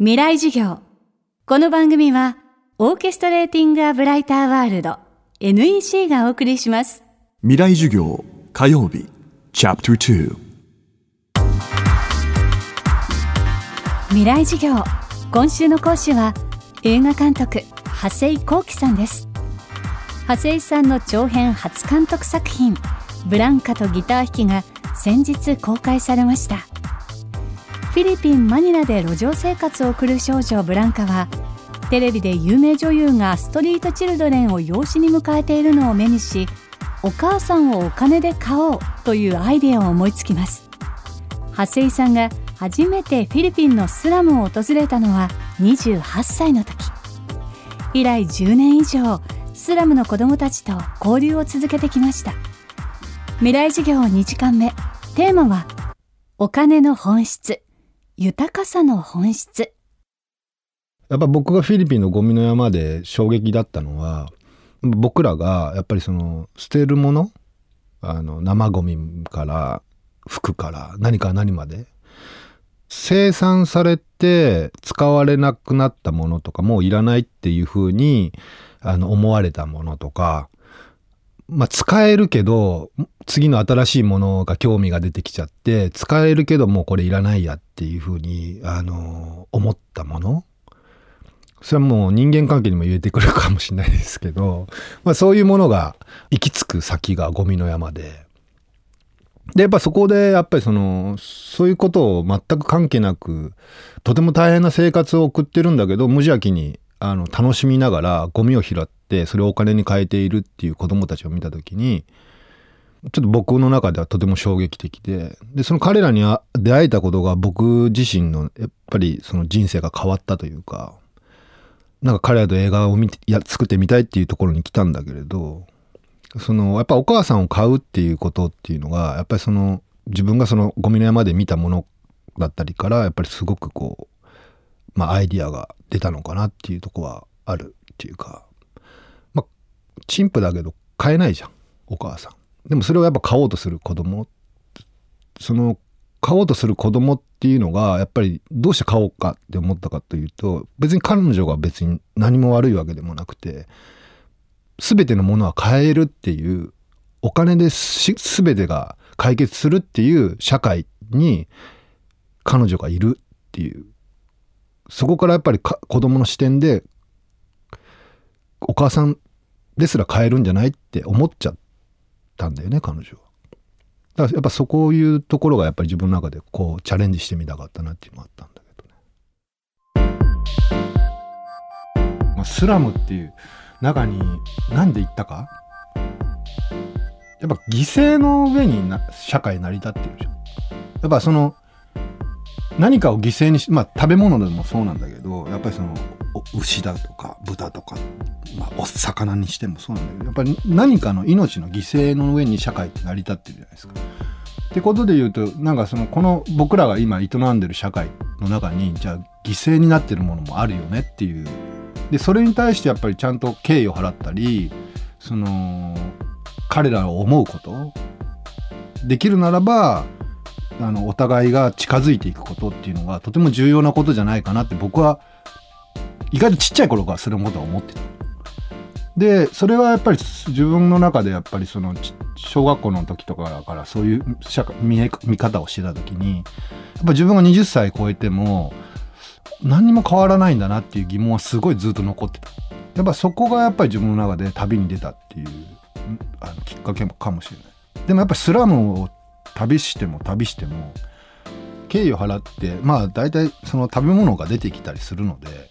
未来授業。この番組はオーケストレーティング・ア・ブライター・ワールド NEC がお送りします。未来授業火曜日チャプター未来授業。今週の講師は映画監督長谷幸喜さんです。長谷さんの長編初監督作品ブランカとギター弾きが先日公開されましたフィリピン・マニラで路上生活を送る少女ブランカはテレビで有名女優がストリートチルドレンを養子に迎えているのを目にしお母さんをお金で買おうというアイデアを思いつきます。長谷さんが初めてフィリピンのスラムを訪れたのは28歳の時。以来10年以上スラムの子どもたちと交流を続けてきました。未来授業2時間目。テーマはお金の本質。豊かさの本質。やっぱ僕がフィリピンのゴミの山で衝撃だったのは僕らがやっぱりその捨てるものあの生ゴミから服から何から何まで生産されて使われなくなったものとかもういらないっていうふうにあの思われたものとかまあ、使えるけど、次の新しいものが興味が出てきちゃって、使えるけどもうこれいらないやっていうふうに、あの、思ったもの。それはもう人間関係にも言えてくるかもしれないですけど、まあそういうものが行き着く先がゴミの山で、で、やっぱそこで、やっぱりその、そういうことを全く関係なく、とても大変な生活を送ってるんだけど、無邪気に、あの、楽しみながらゴミを拾ってそれをお金に変えているっていう子供たちを見た時にちょっと僕の中ではとても衝撃的ででその彼らに出会えたことが僕自身のやっぱりその人生が変わったというかなんか彼らと映画を見てや作ってみたいっていうところに来たんだけれどそのやっぱお母さんを買うっていうことっていうのがやっぱりその自分がそのゴミの山で見たものだったりからやっぱりすごくこうまあアイディアが出たのかなっていうとこはあるっていうかまあ陳腐だけど買えないじゃんお母さん。でもそれをやっぱ買おうとする子供その買おうとする子供っていうのがやっぱりどうして買おうかって思ったかというと別に彼女が別に何も悪いわけでもなくて全てのものは買えるっていうお金で全てが解決するっていう社会に彼女がいるっていうそこからやっぱり子供の視点でお母さんですら変えるんじゃないって思っちゃってたんだよね彼女は。だからやっぱそこういうところがやっぱり自分の中でこうチャレンジしてみたかったなっていうのがあったんだけどね。ま、スラムっていう中に何で行ったか？やっぱ犠牲の上にな社会成り立ってるじゃん。やっぱその何かを犠牲にしまあ食べ物でもそうなんだけどやっぱりその牛だとか豚とか、まあ、お魚にしてもそうなんだけどやっぱり何かの命の犠牲の上に社会って成り立ってるじゃないですか。ってことで言うとなんかそのこの僕らが今営んでる社会の中にじゃあ犠牲になってるものもあるよねっていうでそれに対してやっぱりちゃんと敬意を払ったりその彼らを思うことできるならばあのお互いが近づいていくことっていうのがとても重要なことじゃないかなって僕は意外とちっちゃい頃からそれのことは思ってた。でそれはやっぱり自分の中でやっぱりその小学校の時とかからそういう社会見え見方をしてた時にやっぱ自分が20歳超えても何にも変わらないんだなっていう疑問はすごいずっと残ってた。やっぱそこがやっぱり自分の中で旅に出たっていうあのきっかけかもしれない。でもやっぱりスラムを旅しても旅しても敬意を払ってまあ大体その食べ物が出てきたりするので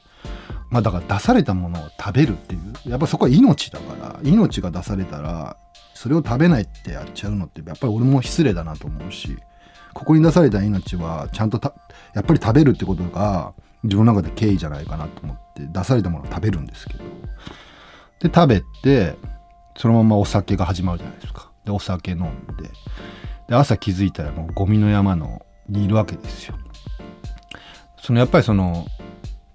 まあだから出されたものを食べるっていうやっぱそこは命だから命が出されたらそれを食べないってやっちゃうのってやっぱり俺も失礼だなと思うしここに出された命はちゃんとやっぱり食べるってことが自分の中で敬意じゃないかなと思って出されたものを食べるんですけど。で食べてそのままお酒が始まるじゃないですか。でお酒飲んでで朝気づいたらもうゴミの山のにいるわけですよ。そのやっぱりその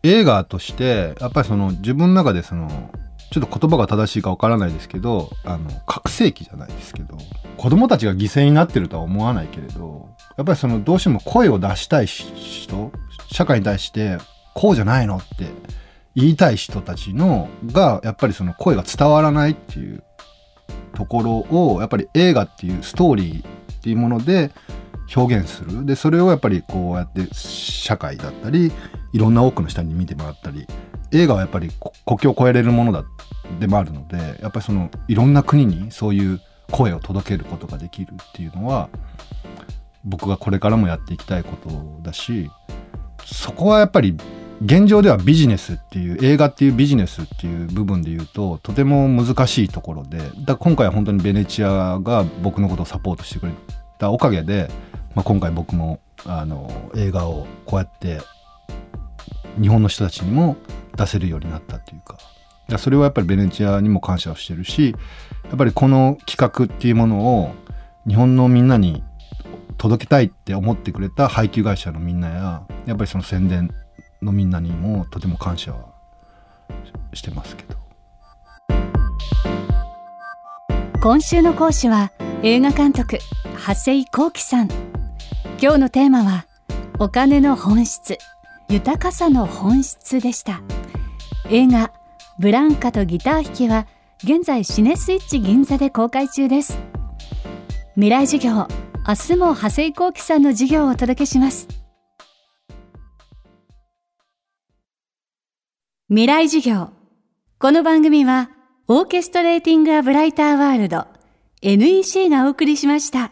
映画としてやっぱりその自分の中でそのちょっと言葉が正しいかわからないですけどあの覚醒器じゃないですけど子供たちが犠牲になってるとは思わないけれどやっぱりそのどうしても声を出したい人社会に対してこうじゃないのって言いたい人たちのがやっぱりその声が伝わらないっていうところをやっぱり映画っていうストーリーっていうもので表現する。でそれをやっぱりこうやって社会だったりいろんな多くの人に見てもらったり映画はやっぱり国境を越えれるものだでもあるのでやっぱりそのいろんな国にそういう声を届けることができるっていうのは僕がこれからもやっていきたいことだしそこはやっぱり現状ではビジネスっていう映画っていうビジネスっていう部分で言うととても難しいところでだ今回は本当にベネチアが僕のことをサポートしてくれたおかげで、まあ、今回僕もあの映画をこうやって日本の人たちにも出せるようになったっていうか。かそれはやっぱりベネチアにも感謝をしてるしやっぱりこの企画っていうものを日本のみんなに届けたいって思ってくれた配給会社のみんなややっぱりその宣伝のみんなにもとても感謝はしてますけど。今週の講師は映画監督長谷幸喜さん。今日のテーマはお金の本質豊かさの本質でした。映画ブランカとギター弾きは現在シネスイッチ銀座で公開中です。未来授業明日も長谷幸喜さんの授業をお届けします。未来授業。この番組はオーケストレーティング・ア・ブライター・ワールド NEC がお送りしました。